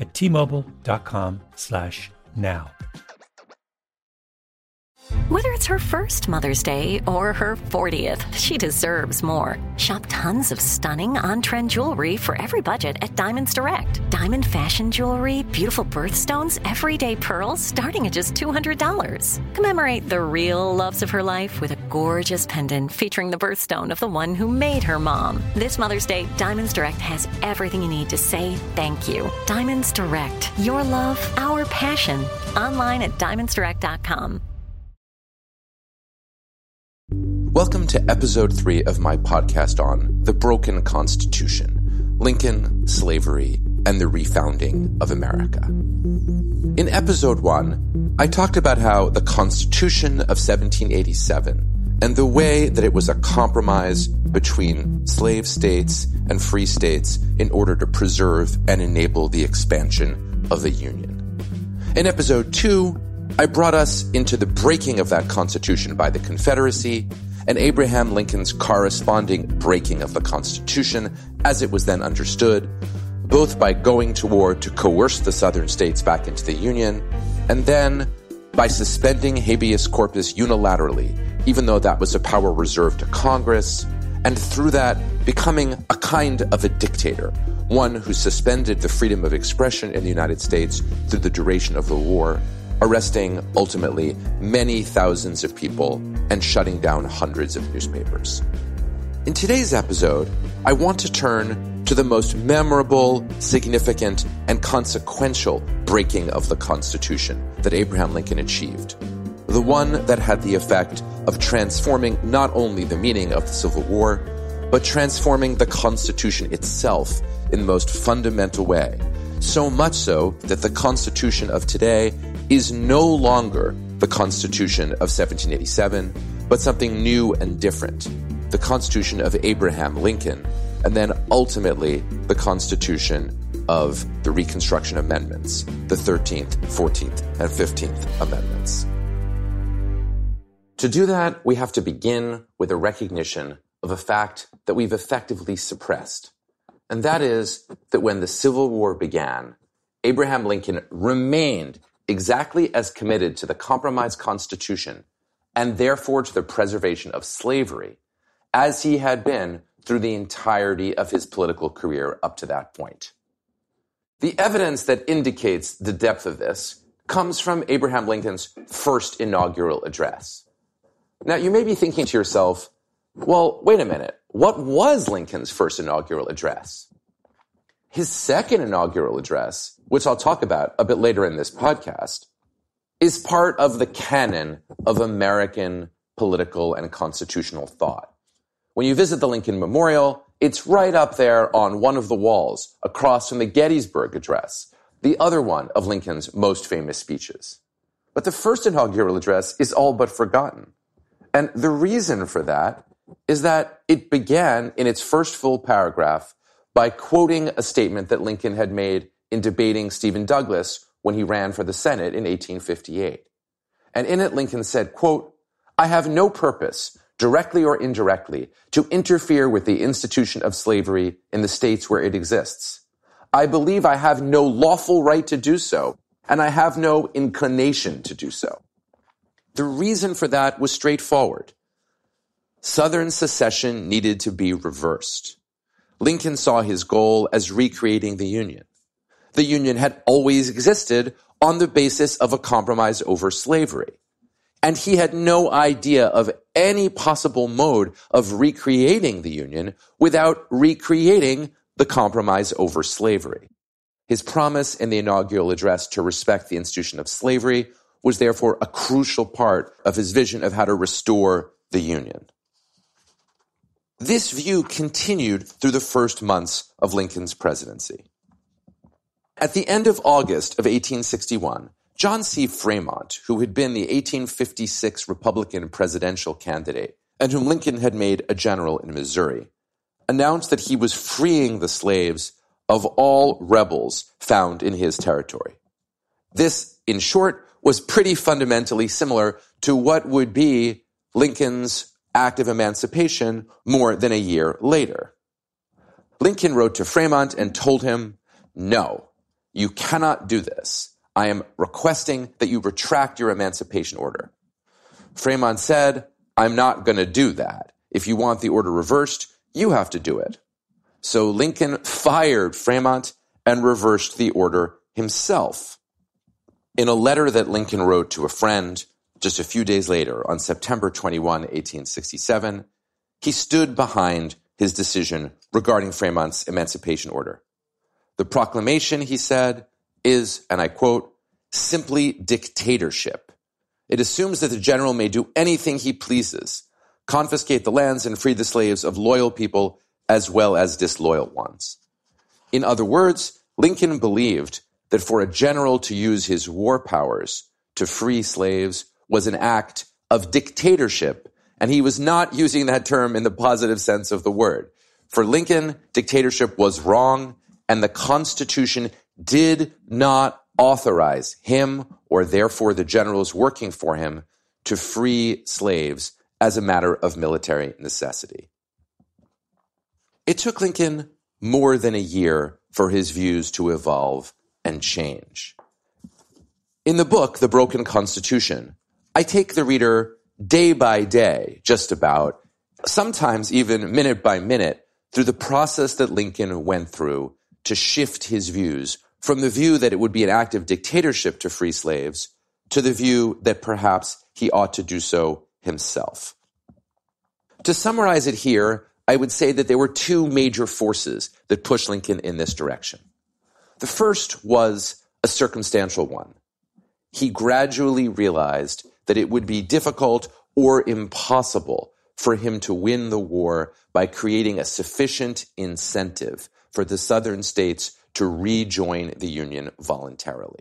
at t-mobile.com/now. Whether it's her first Mother's Day or her 40th, she deserves more. Shop tons of stunning on trend jewelry for every budget at Diamonds Direct. Diamond fashion jewelry, beautiful birthstones, everyday pearls starting at just $200. Commemorate the real loves of her life with a gorgeous pendant featuring the birthstone of the one who made her mom. This Mother's Day, Diamonds Direct has everything you need to say thank you. Diamonds Direct, your love, our passion. Online at diamondsdirect.com. Welcome to episode three of my podcast on the broken Constitution, Lincoln, slavery, and the refounding of America. In episode one, I talked about how the Constitution of 1787 and the way that it was a compromise between slave states and free states in order to preserve and enable the expansion of the Union. In episode two, I brought us into the breaking of that Constitution by the Confederacy and Abraham Lincoln's corresponding breaking of the Constitution as it was then understood, both by going to war to coerce the southern states back into the Union, and then by suspending habeas corpus unilaterally, even though that was a power reserved to Congress, and through that becoming a kind of a dictator, one who suspended the freedom of expression in the United States through the duration of the war arresting ultimately many thousands of people and shutting down hundreds of newspapers. In today's episode, I want to turn to the most memorable, significant, and consequential breaking of the Constitution that Abraham Lincoln achieved. The one that had the effect of transforming not only the meaning of the Civil War, but transforming the Constitution itself in the most fundamental way. So much so that the Constitution of today is no longer the Constitution of 1787, but something new and different. The Constitution of Abraham Lincoln, and then ultimately the Constitution of the Reconstruction Amendments, the 13th, 14th, and 15th Amendments. To do that, we have to begin with a recognition of a fact that we've effectively suppressed. And that is that when the Civil War began, Abraham Lincoln remained exactly as committed to the compromise constitution and therefore to the preservation of slavery as he had been through the entirety of his political career up to that point. The evidence that indicates the depth of this comes from Abraham Lincoln's first inaugural address. Now, you may be thinking to yourself, well, wait a minute. What was Lincoln's first inaugural address? His second inaugural address, which I'll talk about a bit later in this podcast, is part of the canon of American political and constitutional thought. When you visit the Lincoln Memorial, it's right up there on one of the walls across from the Gettysburg Address, the other one of Lincoln's most famous speeches. But the first inaugural address is all but forgotten. And the reason for that is that it began in its first full paragraph by quoting a statement that Lincoln had made in debating Stephen Douglas when he ran for the Senate in 1858. And in it, Lincoln said, quote, I have no purpose, directly or indirectly, to interfere with the institution of slavery in the states where it exists. I believe I have no lawful right to do so, and I have no inclination to do so. The reason for that was straightforward. Southern secession needed to be reversed. Lincoln saw his goal as recreating the Union. The Union had always existed on the basis of a compromise over slavery. And he had no idea of any possible mode of recreating the Union without recreating the compromise over slavery. His promise in the inaugural address to respect the institution of slavery was therefore a crucial part of his vision of how to restore the Union. This view continued through the first months of Lincoln's presidency. At the end of August of 1861, John C. Fremont, who had been the 1856 Republican presidential candidate and whom Lincoln had made a general in Missouri, announced that he was freeing the slaves of all rebels found in his territory. This, in short, was pretty fundamentally similar to what would be Lincoln's act of emancipation more than a year later. Lincoln wrote to Fremont and told him, No, you cannot do this. I am requesting that you retract your emancipation order. Fremont said, I'm not going to do that. If you want the order reversed, you have to do it. So Lincoln fired Fremont and reversed the order himself. In a letter that Lincoln wrote to a friend just a few days later, on September 21, 1867, he stood behind his decision regarding Fremont's emancipation order. The proclamation, he said, is, and I quote, simply dictatorship. It assumes that the general may do anything he pleases, confiscate the lands and free the slaves of loyal people as well as disloyal ones. In other words, Lincoln believed that for a general to use his war powers to free slaves was an act of dictatorship, and he was not using that term in the positive sense of the word. For Lincoln, dictatorship was wrong, and the Constitution did not authorize him or therefore the generals working for him to free slaves as a matter of military necessity. It took Lincoln more than a year for his views to evolve and change. In the book, The Broken Constitution, I take the reader day by day, just about, sometimes even minute by minute, through the process that Lincoln went through to shift his views from the view that it would be an act of dictatorship to free slaves to the view that perhaps he ought to do so himself. To summarize it here, I would say that there were two major forces that pushed Lincoln in this direction. The first was a circumstantial one. He gradually realized that it would be difficult or impossible for him to win the war by creating a sufficient incentive for the southern states to rejoin the Union voluntarily.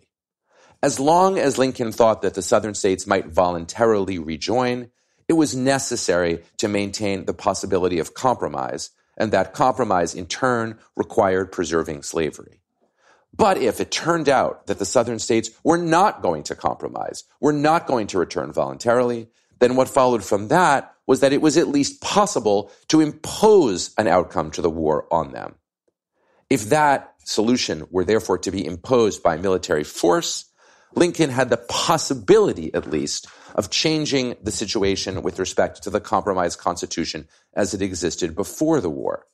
As long as Lincoln thought that the southern states might voluntarily rejoin, it was necessary to maintain the possibility of compromise, and that compromise in turn required preserving slavery. But if it turned out that the southern states were not going to compromise, were not going to return voluntarily, then what followed from that was that it was at least possible to impose an outcome to the war on them. If that solution were therefore to be imposed by military force, Lincoln had the possibility, at least, of changing the situation with respect to the compromise constitution as it existed before the war.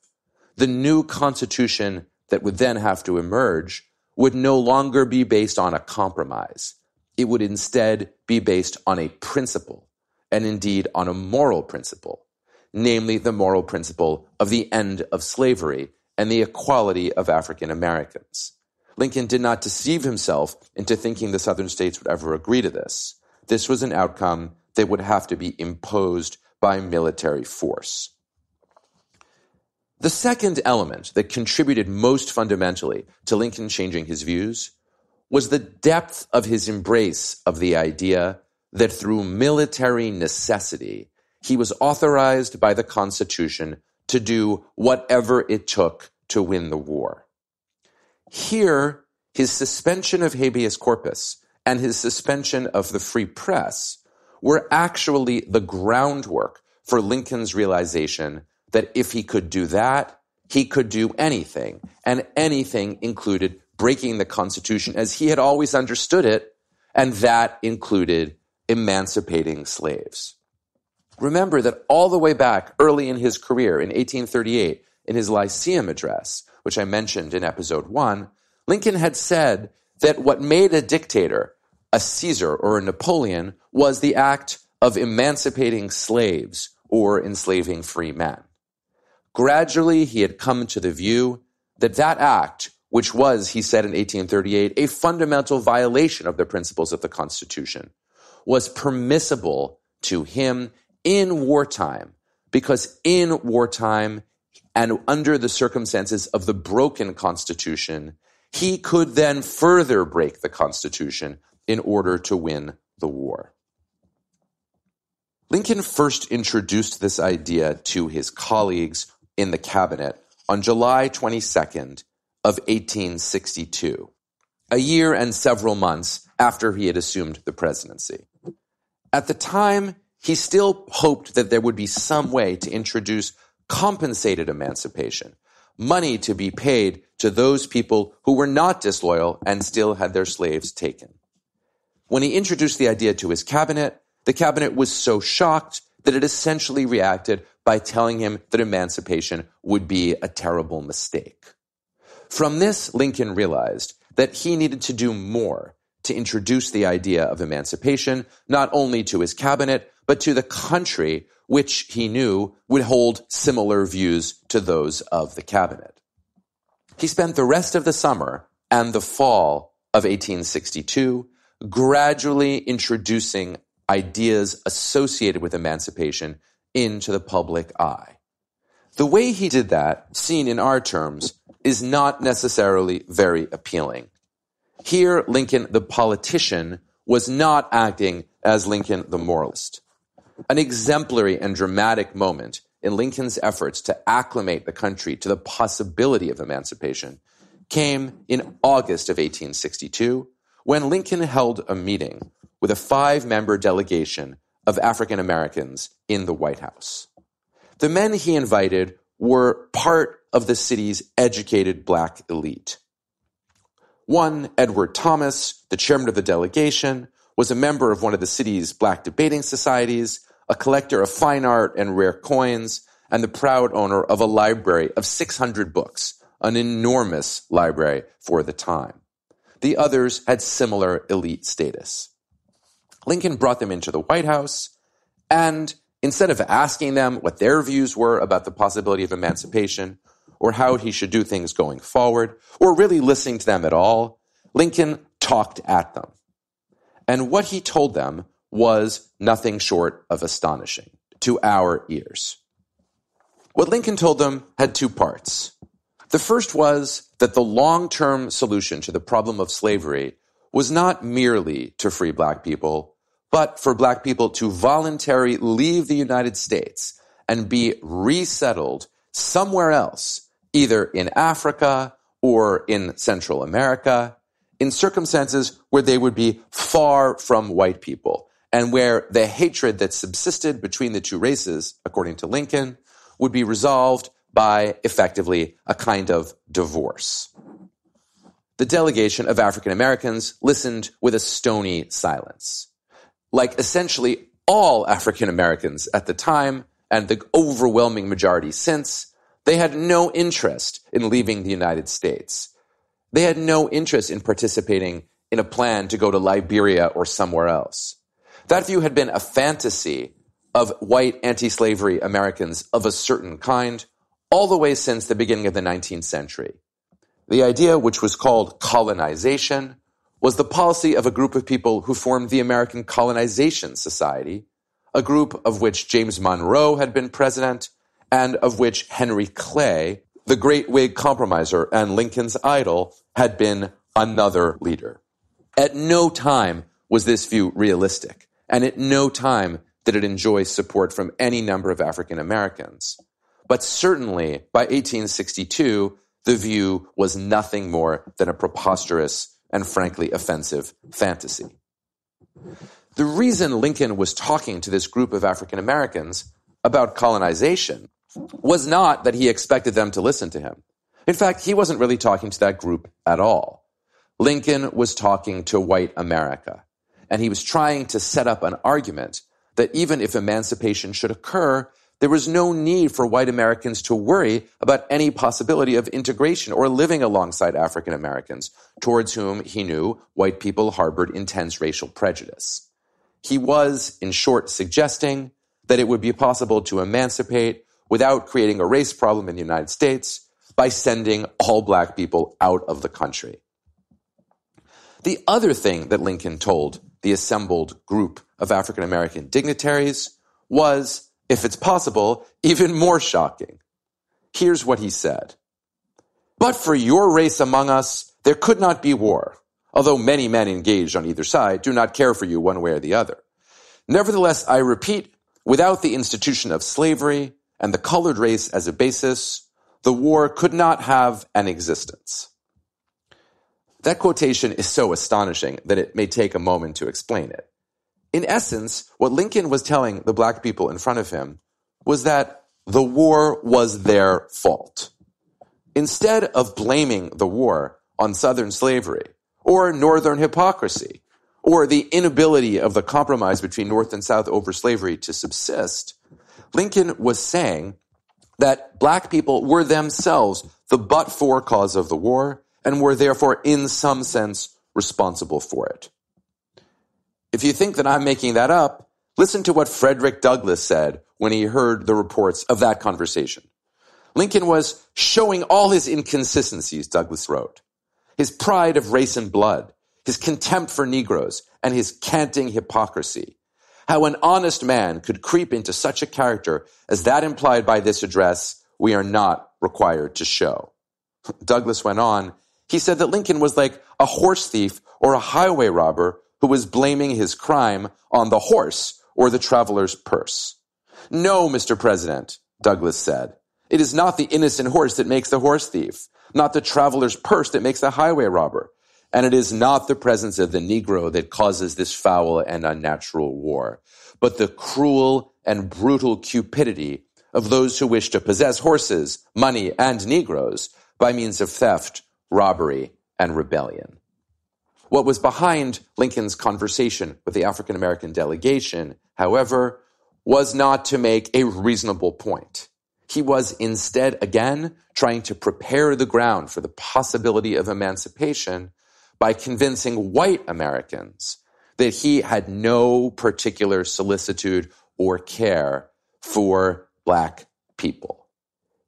The new constitution that would then have to emerge would no longer be based on a compromise. It would instead be based on a principle, and indeed on a moral principle, namely the moral principle of the end of slavery and the equality of African Americans. Lincoln did not deceive himself into thinking the Southern states would ever agree to this. This was an outcome that would have to be imposed by military force. The second element that contributed most fundamentally to Lincoln changing his views was the depth of his embrace of the idea that through military necessity, he was authorized by the Constitution to do whatever it took to win the war. Here, his suspension of habeas corpus and his suspension of the free press were actually the groundwork for Lincoln's realization that if he could do that, he could do anything, and anything included breaking the Constitution as he had always understood it, and that included emancipating slaves. Remember that all the way back early in his career in 1838, in his Lyceum address, which I mentioned in episode one, Lincoln had said that what made a dictator, a Caesar or a Napoleon, was the act of emancipating slaves or enslaving free men. Gradually, he had come to the view that that act, which was, he said in 1838, a fundamental violation of the principles of the Constitution, was permissible to him in wartime, because in wartime and under the circumstances of the broken Constitution, he could then further break the Constitution in order to win the war. Lincoln first introduced this idea to his colleagues in the cabinet on July 22nd of 1862, a year and several months after he had assumed the presidency. At the time, he still hoped that there would be some way to introduce compensated emancipation, money to be paid to those people who were not disloyal and still had their slaves taken. When he introduced the idea to his cabinet, the cabinet was so shocked that it essentially reacted by telling him that emancipation would be a terrible mistake. From this, Lincoln realized that he needed to do more to introduce the idea of emancipation, not only to his cabinet, but to the country, which he knew would hold similar views to those of the cabinet. He spent the rest of the summer and the fall of 1862 gradually introducing ideas associated with emancipation into the public eye. The way he did that, seen in our terms, is not necessarily very appealing. Here, Lincoln, the politician, was not acting as Lincoln, the moralist. An exemplary and dramatic moment in Lincoln's efforts to acclimate the country to the possibility of emancipation came in August of 1862 when Lincoln held a meeting with a five member delegation of African Americans in the White House. The men he invited were part of the city's educated black elite. One, Edward Thomas, the chairman of the delegation, was a member of one of the city's black debating societies, a collector of fine art and rare coins, and the proud owner of a library of 600 books, an enormous library for the time. The others had similar elite status. Lincoln brought them into the White House, and instead of asking them what their views were about the possibility of emancipation or how he should do things going forward, or really listening to them at all, Lincoln talked at them. And what he told them was nothing short of astonishing to our ears. What Lincoln told them had two parts. The first was that the long term solution to the problem of slavery was not merely to free black people, but for black people to voluntarily leave the United States and be resettled somewhere else, either in Africa or in Central America, in circumstances where they would be far from white people and where the hatred that subsisted between the two races, according to Lincoln, would be resolved by effectively a kind of divorce. The delegation of African Americans listened with a stony silence like essentially all African Americans at the time and the overwhelming majority since, they had no interest in leaving the United States. They had no interest in participating in a plan to go to Liberia or somewhere else. That view had been a fantasy of white anti slavery Americans of a certain kind all the way since the beginning of the 19th century. The idea, which was called colonization, was the policy of a group of people who formed the American Colonization Society, a group of which James Monroe had been president, and of which Henry Clay, the great Whig compromiser and Lincoln's idol, had been another leader. At no time was this view realistic, and at no time did it enjoy support from any number of African Americans. But certainly by 1862, the view was nothing more than a preposterous and frankly offensive fantasy. The reason Lincoln was talking to this group of African Americans about colonization was not that he expected them to listen to him. In fact, he wasn't really talking to that group at all. Lincoln was talking to white America, and he was trying to set up an argument that even if emancipation should occur, there was no need for white Americans to worry about any possibility of integration or living alongside African Americans, towards whom he knew white people harbored intense racial prejudice. He was, in short, suggesting that it would be possible to emancipate without creating a race problem in the United States by sending all black people out of the country. The other thing that Lincoln told the assembled group of African American dignitaries was, if it's possible, even more shocking. Here's what he said. But for your race among us, there could not be war, although many men engaged on either side do not care for you one way or the other. Nevertheless, I repeat, without the institution of slavery and the colored race as a basis, the war could not have an existence. That quotation is so astonishing that it may take a moment to explain it. In essence, what Lincoln was telling the black people in front of him was that the war was their fault. Instead of blaming the war on Southern slavery or Northern hypocrisy or the inability of the compromise between North and South over slavery to subsist, Lincoln was saying that black people were themselves the but for cause of the war and were therefore, in some sense, responsible for it. If you think that I'm making that up, listen to what Frederick Douglass said when he heard the reports of that conversation. Lincoln was showing all his inconsistencies, Douglass wrote. His pride of race and blood, his contempt for Negroes, and his canting hypocrisy. How an honest man could creep into such a character as that implied by this address, we are not required to show. Douglass went on, he said that Lincoln was like a horse thief or a highway robber who was blaming his crime on the horse or the traveler's purse. No, Mr. President, Douglass said. It is not the innocent horse that makes the horse thief, not the traveler's purse that makes the highway robber. And it is not the presence of the Negro that causes this foul and unnatural war, but the cruel and brutal cupidity of those who wish to possess horses, money, and Negroes by means of theft robbery, and rebellion. What was behind Lincoln's conversation with the African American delegation, however, was not to make a reasonable point. He was instead, again, trying to prepare the ground for the possibility of emancipation by convincing white Americans that he had no particular solicitude or care for black people.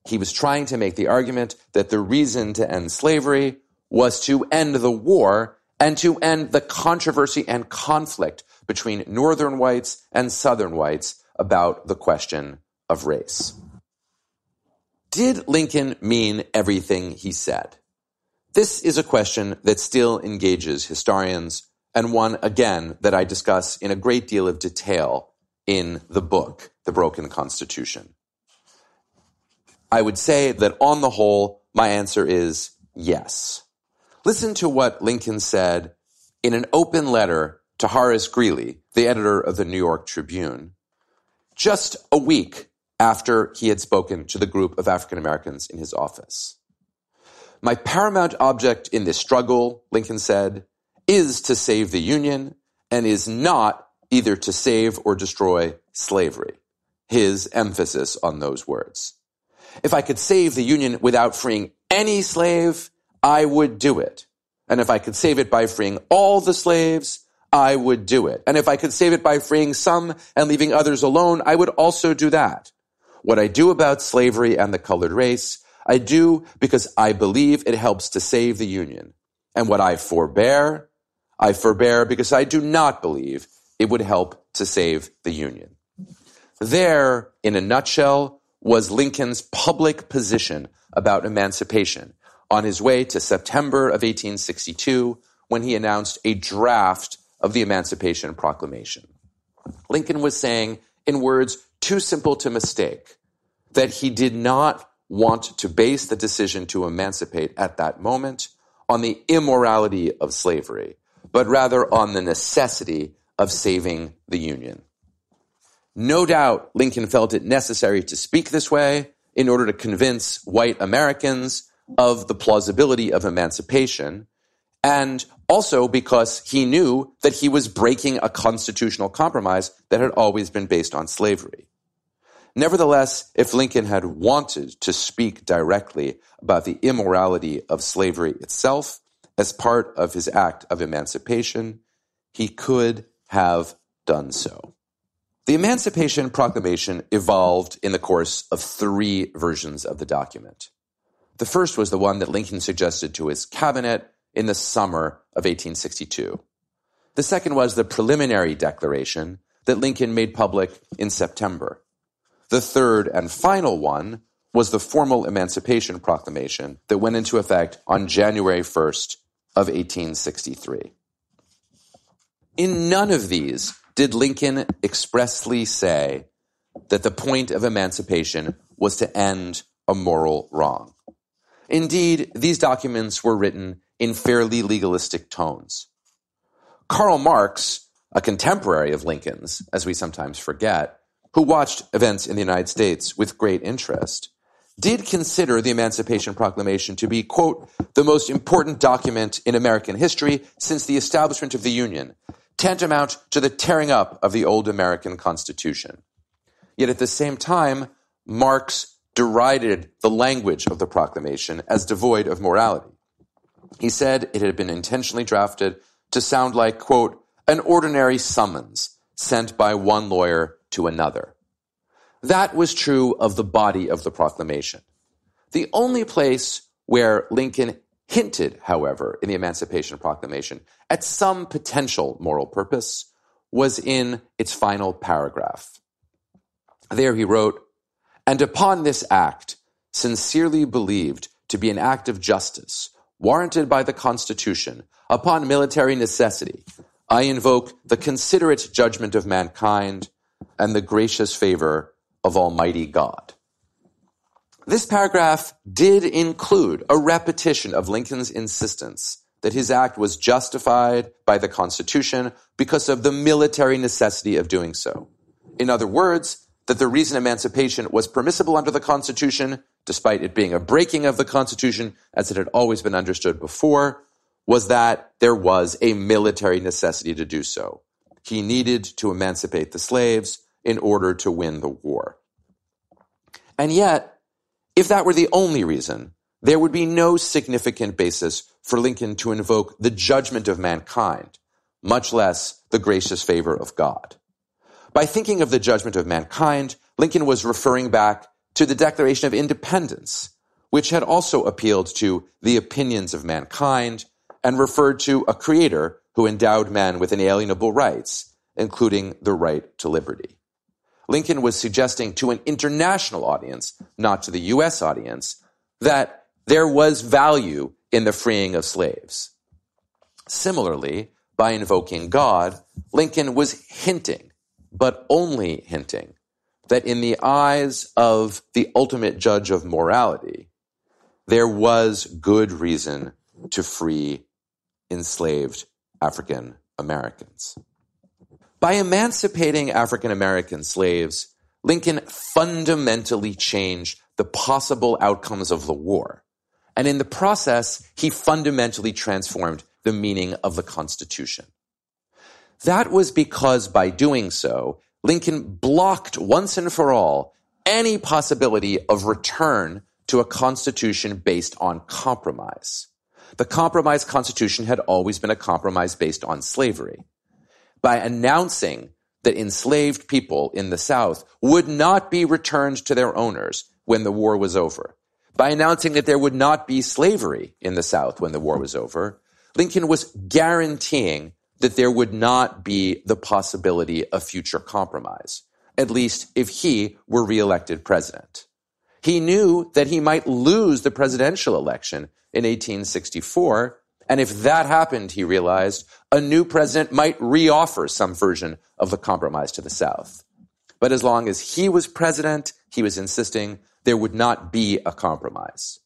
He was trying to make the argument that the reason to end slavery was to end the war and to end the controversy and conflict between Northern whites and Southern whites about the question of race. Did Lincoln mean everything he said? This is a question that still engages historians, and one, again, that I discuss in a great deal of detail in the book, The Broken Constitution. I would say that on the whole, my answer is yes. Listen to what Lincoln said in an open letter to Horace Greeley, the editor of the New York Tribune, just a week after he had spoken to the group of African Americans in his office. My paramount object in this struggle, Lincoln said, is to save the Union and is not either to save or destroy slavery. His emphasis on those words. If I could save the Union without freeing any slave, I would do it. And if I could save it by freeing all the slaves, I would do it. And if I could save it by freeing some and leaving others alone, I would also do that. What I do about slavery and the colored race, I do because I believe it helps to save the Union. And what I forbear, I forbear because I do not believe it would help to save the Union. There, in a nutshell, was Lincoln's public position about emancipation on his way to September of 1862 when he announced a draft of the Emancipation Proclamation. Lincoln was saying, in words too simple to mistake, that he did not want to base the decision to emancipate at that moment on the immorality of slavery, but rather on the necessity of saving the Union. No doubt Lincoln felt it necessary to speak this way in order to convince white Americans of the plausibility of emancipation, and also because he knew that he was breaking a constitutional compromise that had always been based on slavery. Nevertheless, if Lincoln had wanted to speak directly about the immorality of slavery itself as part of his act of emancipation, he could have done so. The Emancipation Proclamation evolved in the course of three versions of the document. The first was the one that Lincoln suggested to his cabinet in the summer of 1862. The second was the preliminary declaration that Lincoln made public in September. The third and final one was the formal Emancipation Proclamation that went into effect on January 1st of 1863. In none of these did Lincoln expressly say that the point of emancipation was to end a moral wrong. Indeed, these documents were written in fairly legalistic tones. Karl Marx, a contemporary of Lincoln's, as we sometimes forget, who watched events in the United States with great interest, did consider the Emancipation Proclamation to be, quote, the most important document in American history since the establishment of the Union, tantamount to the tearing up of the old American Constitution. Yet at the same time, Marx derided the language of the proclamation as devoid of morality. He said it had been intentionally drafted to sound like, quote, an ordinary summons sent by one lawyer to another. That was true of the body of the proclamation. The only place where Lincoln hinted, however, in the Emancipation Proclamation at some potential moral purpose was in its final paragraph. There he wrote, And upon this act, sincerely believed to be an act of justice, warranted by the Constitution, upon military necessity, I invoke the considerate judgment of mankind and the gracious favor of Almighty God. This paragraph did include a repetition of Lincoln's insistence that his act was justified by the Constitution because of the military necessity of doing so. In other words, that the reason emancipation was permissible under the Constitution, despite it being a breaking of the Constitution as it had always been understood before, was that there was a military necessity to do so. He needed to emancipate the slaves in order to win the war. And yet, if that were the only reason, there would be no significant basis for Lincoln to invoke the judgment of mankind, much less the gracious favor of God. By thinking of the judgment of mankind, Lincoln was referring back to the Declaration of Independence, which had also appealed to the opinions of mankind and referred to a creator who endowed men with inalienable rights, including the right to liberty. Lincoln was suggesting to an international audience, not to the US audience, that there was value in the freeing of slaves. Similarly, by invoking God, Lincoln was hinting, but only hinting, that in the eyes of the ultimate judge of morality, there was good reason to free enslaved African Americans. By emancipating African American slaves, Lincoln fundamentally changed the possible outcomes of the war. And in the process, he fundamentally transformed the meaning of the Constitution. That was because by doing so, Lincoln blocked once and for all any possibility of return to a constitution based on compromise. The compromise constitution had always been a compromise based on slavery by announcing that enslaved people in the South would not be returned to their owners when the war was over. By announcing that there would not be slavery in the South when the war was over, Lincoln was guaranteeing that there would not be the possibility of future compromise, at least if he were reelected president. He knew that he might lose the presidential election in 1864 and if that happened, he realized, a new president might reoffer some version of the compromise to the South. But as long as he was president, he was insisting there would not be a compromise.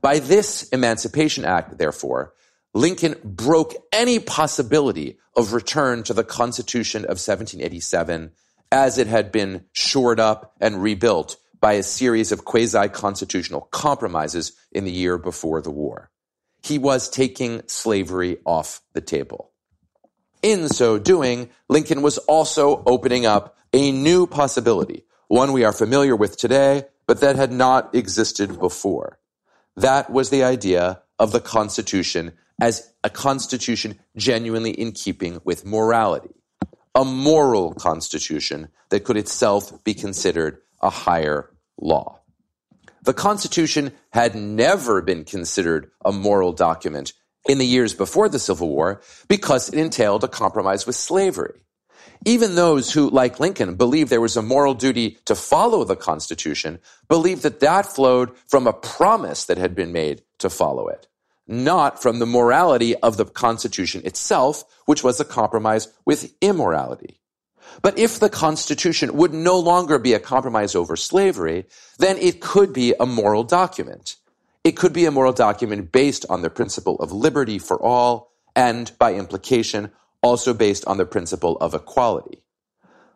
By this Emancipation Act, therefore, Lincoln broke any possibility of return to the Constitution of 1787 as it had been shored up and rebuilt by a series of quasi constitutional compromises in the year before the war. He was taking slavery off the table. In so doing, Lincoln was also opening up a new possibility, one we are familiar with today, but that had not existed before. That was the idea of the Constitution as a constitution genuinely in keeping with morality, a moral constitution that could itself be considered a higher law. The Constitution had never been considered a moral document in the years before the Civil War because it entailed a compromise with slavery. Even those who, like Lincoln, believed there was a moral duty to follow the Constitution believed that that flowed from a promise that had been made to follow it, not from the morality of the Constitution itself, which was a compromise with immorality. But if the Constitution would no longer be a compromise over slavery, then it could be a moral document. It could be a moral document based on the principle of liberty for all, and by implication, also based on the principle of equality.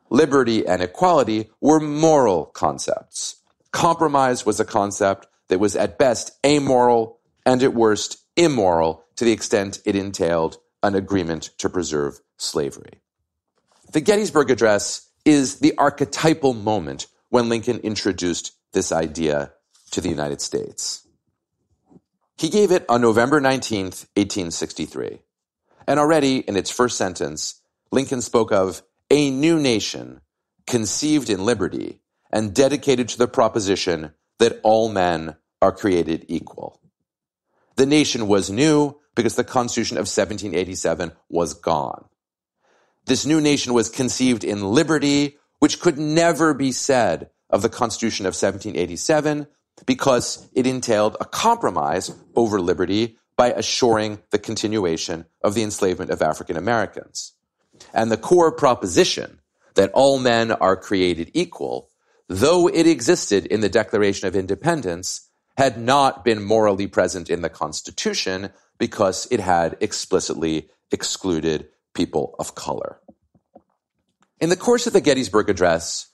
Liberty and equality were moral concepts. Compromise was a concept that was at best amoral and at worst immoral to the extent it entailed an agreement to preserve slavery. The Gettysburg Address is the archetypal moment when Lincoln introduced this idea to the United States. He gave it on November 19th, 1863. And already in its first sentence, Lincoln spoke of a new nation conceived in liberty and dedicated to the proposition that all men are created equal. The nation was new because the Constitution of 1787 was gone. This new nation was conceived in liberty, which could never be said of the Constitution of 1787 because it entailed a compromise over liberty by assuring the continuation of the enslavement of African Americans. And the core proposition that all men are created equal, though it existed in the Declaration of Independence, had not been morally present in the Constitution because it had explicitly excluded people of color. In the course of the Gettysburg Address,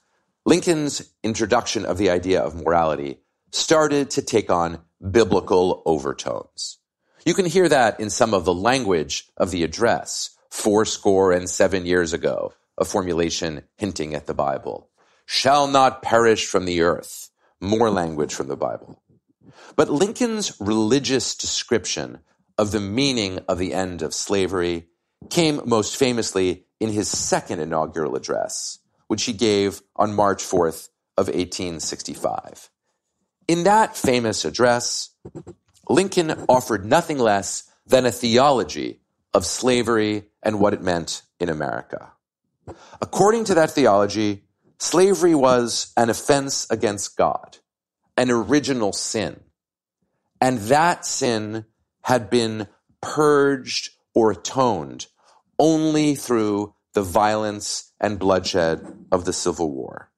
Lincoln's introduction of the idea of morality started to take on biblical overtones. You can hear that in some of the language of the address, fourscore and seven years ago, a formulation hinting at the Bible. Shall not perish from the earth. More language from the Bible. But Lincoln's religious description of the meaning of the end of slavery came most famously in his second inaugural address, which he gave on March 4th of 1865. In that famous address, Lincoln offered nothing less than a theology of slavery and what it meant in America. According to that theology, slavery was an offense against God, an original sin. And that sin had been purged or atoned only through the violence and bloodshed of the Civil War.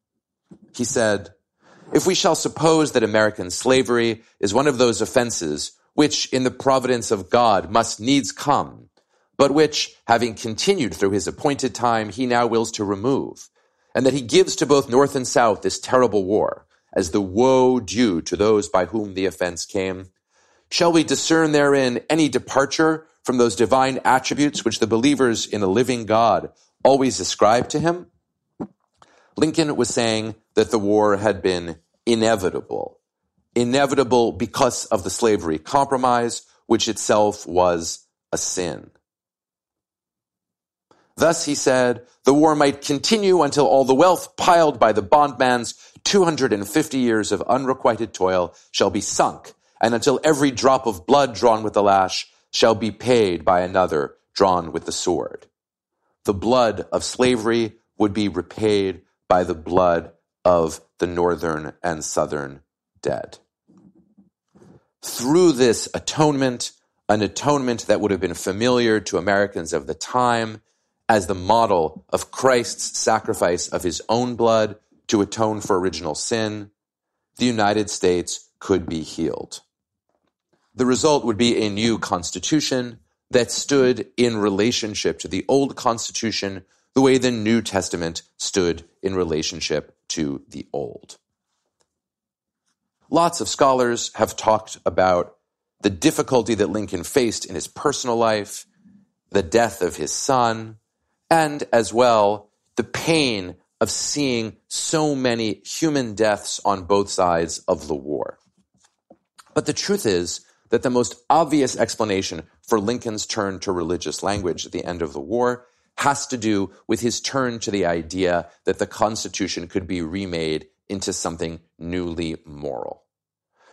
He said, if we shall suppose that American slavery is one of those offenses which, in the providence of God, must needs come, but which, having continued through his appointed time, he now wills to remove, and that he gives to both North and South this terrible war, as the woe due to those by whom the offense came, shall we discern therein any departure from those divine attributes which the believers in a living God always ascribe to him? Lincoln was saying that the war had been inevitable. Inevitable because of the slavery compromise, which itself was a sin. Thus, he said, the war might continue until all the wealth piled by the bondman's 250 years of unrequited toil shall be sunk, and until every drop of blood drawn with the lash shall be paid by another drawn with the sword. The blood of slavery would be repaid by the blood of the northern and southern dead. Through this atonement, an atonement that would have been familiar to Americans of the time as the model of Christ's sacrifice of his own blood to atone for original sin, the United States could be healed. The result would be a new constitution that stood in relationship to the old constitution the way the New Testament stood in relationship to the Old. Lots of scholars have talked about the difficulty that Lincoln faced in his personal life, the death of his son, and as well the pain of seeing so many human deaths on both sides of the war. But the truth is that the most obvious explanation for Lincoln's turn to religious language at the end of the war has to do with his turn to the idea that the Constitution could be remade into something newly moral.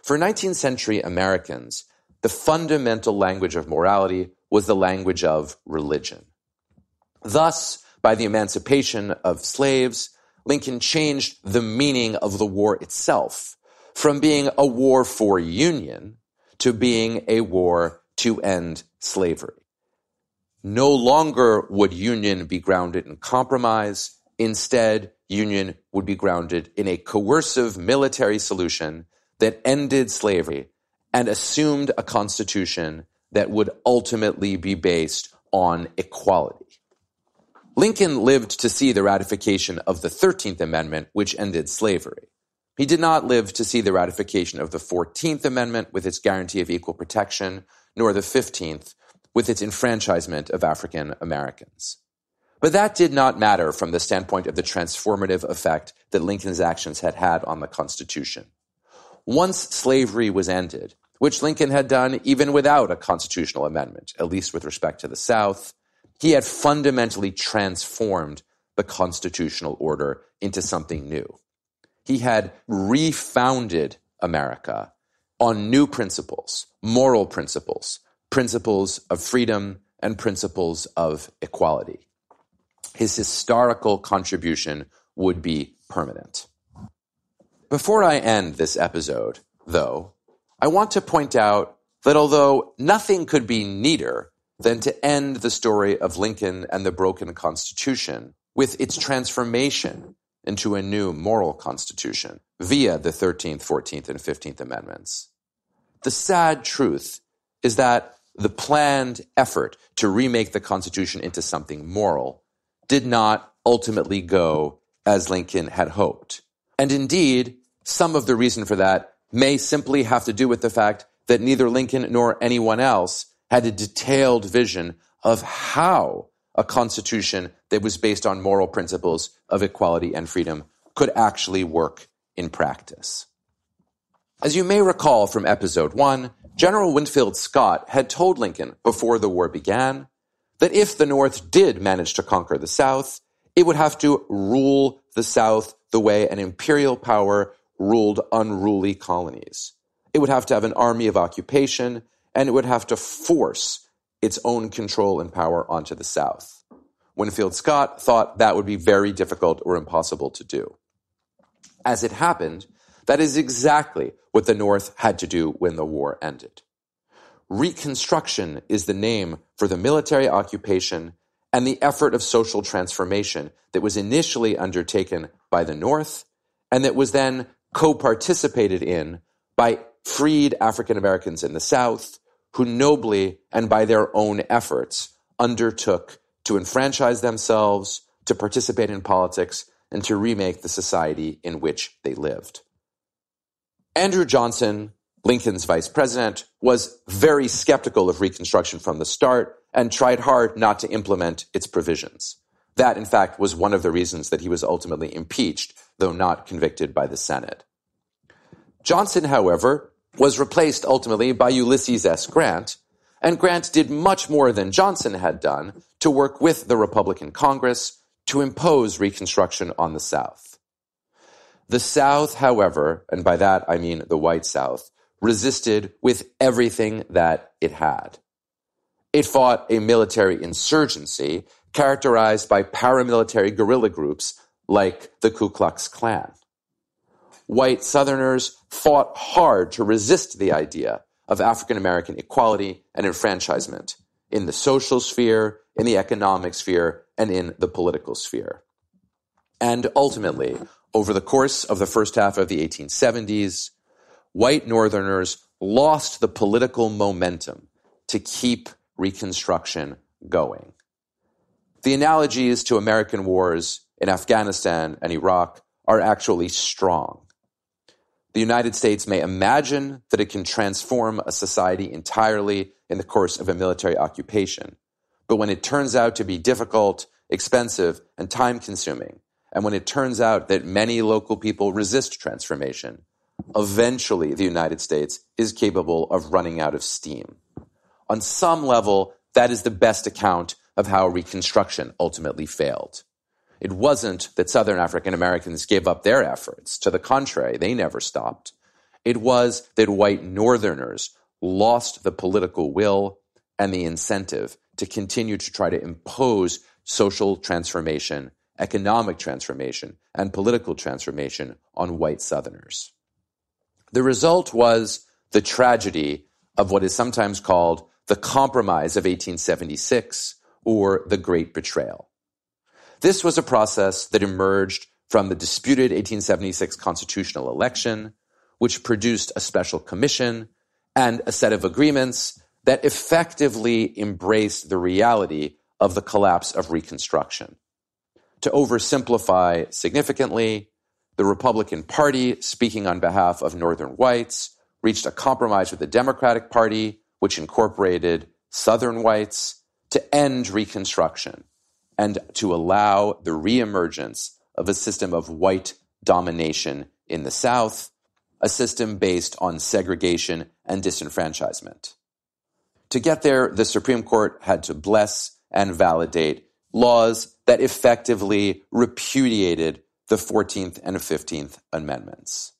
For 19th century Americans, the fundamental language of morality was the language of religion. Thus, by the emancipation of slaves, Lincoln changed the meaning of the war itself from being a war for union to being a war to end slavery. No longer would union be grounded in compromise. Instead, union would be grounded in a coercive military solution that ended slavery and assumed a constitution that would ultimately be based on equality. Lincoln lived to see the ratification of the 13th Amendment, which ended slavery. He did not live to see the ratification of the 14th Amendment with its guarantee of equal protection, nor the 15th with its enfranchisement of African Americans. But that did not matter from the standpoint of the transformative effect that Lincoln's actions had had on the Constitution. Once slavery was ended, which Lincoln had done even without a constitutional amendment, at least with respect to the South, he had fundamentally transformed the constitutional order into something new. He had refounded America on new principles, moral principles, principles of freedom, and principles of equality. His historical contribution would be permanent. Before I end this episode, though, I want to point out that although nothing could be neater than to end the story of Lincoln and the broken Constitution with its transformation into a new moral Constitution via the 13th, 14th, and 15th Amendments, the sad truth is that the planned effort to remake the Constitution into something moral did not ultimately go as Lincoln had hoped. And indeed, some of the reason for that may simply have to do with the fact that neither Lincoln nor anyone else had a detailed vision of how a constitution that was based on moral principles of equality and freedom could actually work in practice. As you may recall from episode one, General Winfield Scott had told Lincoln before the war began that if the North did manage to conquer the South, it would have to rule the South the way an imperial power ruled unruly colonies. It would have to have an army of occupation, and it would have to force its own control and power onto the South. Winfield Scott thought that would be very difficult or impossible to do. As it happened, that is exactly what the North had to do when the war ended. Reconstruction is the name for the military occupation and the effort of social transformation that was initially undertaken by the North and that was then co participated in by freed African Americans in the South who nobly and by their own efforts undertook to enfranchise themselves, to participate in politics, and to remake the society in which they lived. Andrew Johnson, Lincoln's vice president, was very skeptical of Reconstruction from the start and tried hard not to implement its provisions. That, in fact, was one of the reasons that he was ultimately impeached, though not convicted by the Senate. Johnson, however, was replaced ultimately by Ulysses S. Grant, and Grant did much more than Johnson had done to work with the Republican Congress to impose Reconstruction on the South. The South, however, and by that I mean the white South, resisted with everything that it had. It fought a military insurgency characterized by paramilitary guerrilla groups like the Ku Klux Klan. White Southerners fought hard to resist the idea of African American equality and enfranchisement in the social sphere, in the economic sphere, and in the political sphere. And ultimately, over the course of the first half of the 1870s, white Northerners lost the political momentum to keep Reconstruction going. The analogies to American wars in Afghanistan and Iraq are actually strong. The United States may imagine that it can transform a society entirely in the course of a military occupation. But when it turns out to be difficult, expensive, and time consuming, and when it turns out that many local people resist transformation, eventually the United States is capable of running out of steam. On some level, that is the best account of how Reconstruction ultimately failed. It wasn't that Southern African Americans gave up their efforts. To the contrary, they never stopped. It was that white Northerners lost the political will and the incentive to continue to try to impose social transformation, economic transformation, and political transformation on white Southerners. The result was the tragedy of what is sometimes called the Compromise of 1876 or the Great Betrayal. This was a process that emerged from the disputed 1876 constitutional election, which produced a special commission and a set of agreements that effectively embraced the reality of the collapse of Reconstruction. To oversimplify significantly, the Republican Party, speaking on behalf of Northern whites, reached a compromise with the Democratic Party, which incorporated Southern whites, to end Reconstruction and to allow the reemergence of a system of white domination in the South, a system based on segregation and disenfranchisement. To get there, the Supreme Court had to bless and validate laws that effectively repudiated the 14th and 15th Amendments.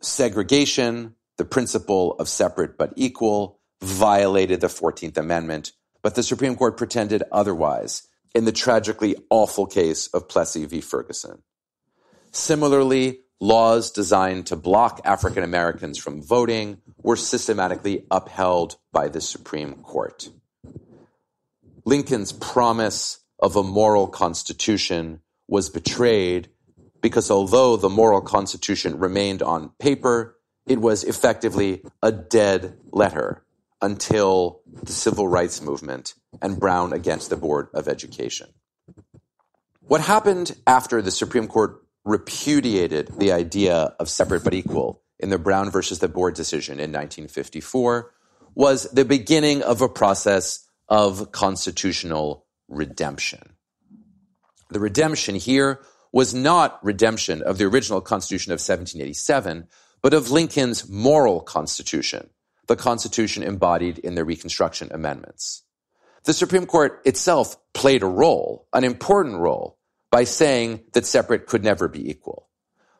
Segregation, the principle of separate but equal, violated the 14th Amendment but the Supreme Court pretended otherwise in the tragically awful case of Plessy v. Ferguson. Similarly, laws designed to block African Americans from voting were systematically upheld by the Supreme Court. Lincoln's promise of a moral constitution was betrayed because although the moral constitution remained on paper, it was effectively a dead letter until the civil rights movement and Brown against the Board of Education. What happened after the Supreme Court repudiated the idea of separate but equal in the Brown versus the Board decision in 1954 was the beginning of a process of constitutional redemption. The redemption here was not redemption of the original Constitution of 1787, but of Lincoln's moral Constitution, the Constitution embodied in the Reconstruction Amendments. The Supreme Court itself played a role, an important role, by saying that separate could never be equal.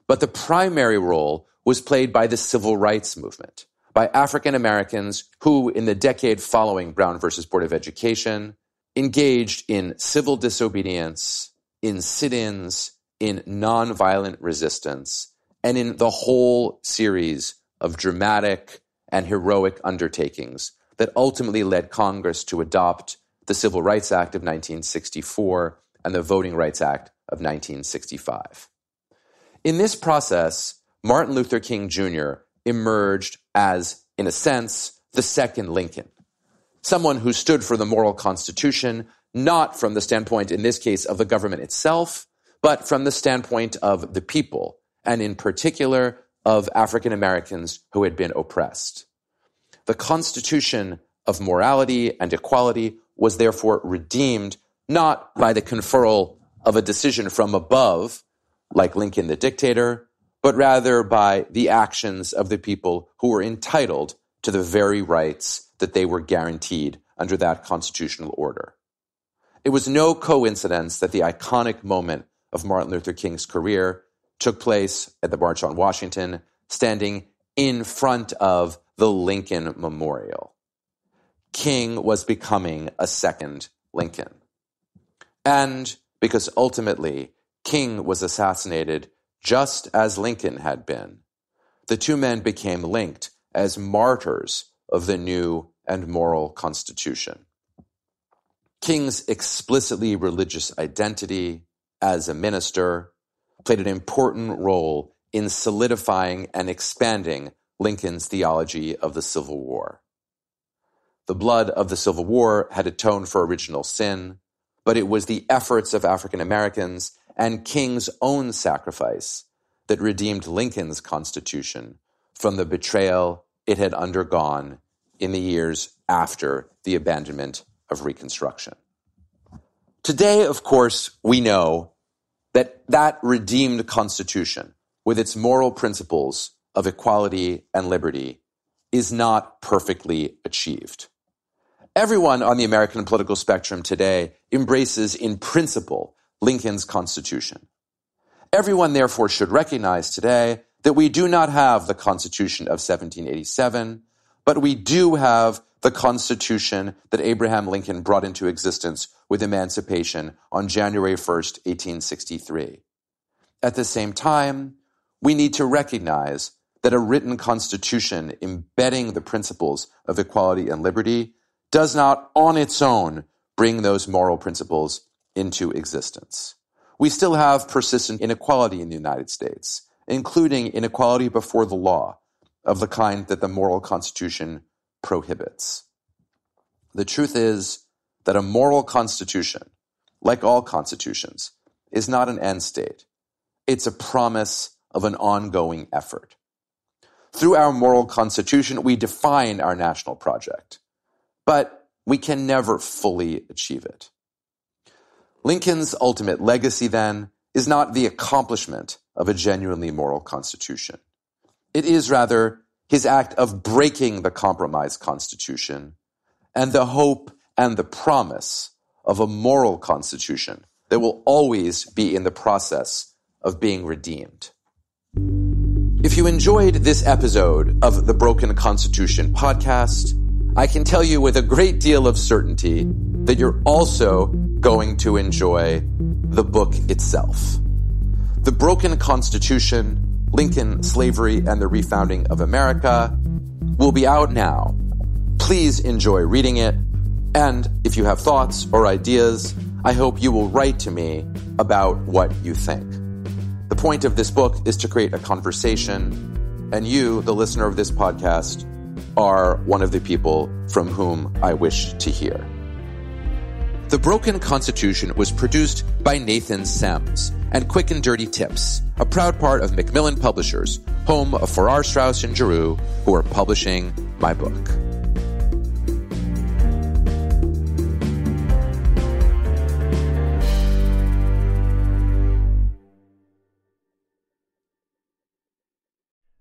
But the primary role was played by the civil rights movement, by African Americans who, in the decade following Brown versus Board of Education, engaged in civil disobedience, in sit ins, in nonviolent resistance, and in the whole series of dramatic, and heroic undertakings that ultimately led Congress to adopt the Civil Rights Act of 1964 and the Voting Rights Act of 1965. In this process, Martin Luther King Jr. emerged as, in a sense, the second Lincoln, someone who stood for the moral constitution, not from the standpoint, in this case, of the government itself, but from the standpoint of the people, and in particular, of African Americans who had been oppressed. The constitution of morality and equality was therefore redeemed not by the conferral of a decision from above, like Lincoln the dictator, but rather by the actions of the people who were entitled to the very rights that they were guaranteed under that constitutional order. It was no coincidence that the iconic moment of Martin Luther King's career took place at the March on Washington, standing in front of the Lincoln Memorial. King was becoming a second Lincoln. And because ultimately King was assassinated just as Lincoln had been, the two men became linked as martyrs of the new and moral Constitution. King's explicitly religious identity as a minister played an important role in solidifying and expanding Lincoln's theology of the Civil War. The blood of the Civil War had atoned for original sin, but it was the efforts of African Americans and King's own sacrifice that redeemed Lincoln's Constitution from the betrayal it had undergone in the years after the abandonment of Reconstruction. Today, of course, we know that that redeemed Constitution, with its moral principles of equality and liberty, is not perfectly achieved. Everyone on the American political spectrum today embraces in principle Lincoln's Constitution. Everyone therefore should recognize today that we do not have the Constitution of 1787, but we do have the Constitution that Abraham Lincoln brought into existence with emancipation on January 1st, 1863. At the same time, we need to recognize that a written constitution embedding the principles of equality and liberty does not on its own bring those moral principles into existence. We still have persistent inequality in the United States, including inequality before the law of the kind that the moral constitution prohibits. The truth is that a moral constitution, like all constitutions, is not an end state. It's a promise of an ongoing effort. Through our moral constitution, we define our national project, but we can never fully achieve it. Lincoln's ultimate legacy, then, is not the accomplishment of a genuinely moral constitution. It is rather his act of breaking the compromise constitution and the hope and the promise of a moral constitution that will always be in the process of being redeemed. If you enjoyed this episode of the Broken Constitution podcast, I can tell you with a great deal of certainty that you're also going to enjoy the book itself. The Broken Constitution Lincoln, Slavery, and the Refounding of America will be out now. Please enjoy reading it. And if you have thoughts or ideas, I hope you will write to me about what you think. The point of this book is to create a conversation, and you, the listener of this podcast, are one of the people from whom I wish to hear. The Broken Constitution was produced by Nathan Semes and Quick and Dirty Tips, a proud part of Macmillan Publishers, home of Farrar, Straus, and Giroux, who are publishing my book.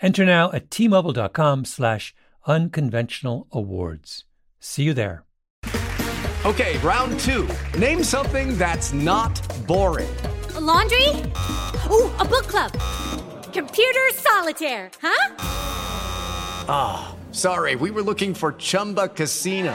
Enter now at tmobile.com slash unconventional awards. See you there. Okay, round two. Name something that's not boring. A laundry? Ooh, a book club. Computer solitaire, huh? Ah, oh, sorry, we were looking for Chumba Casino.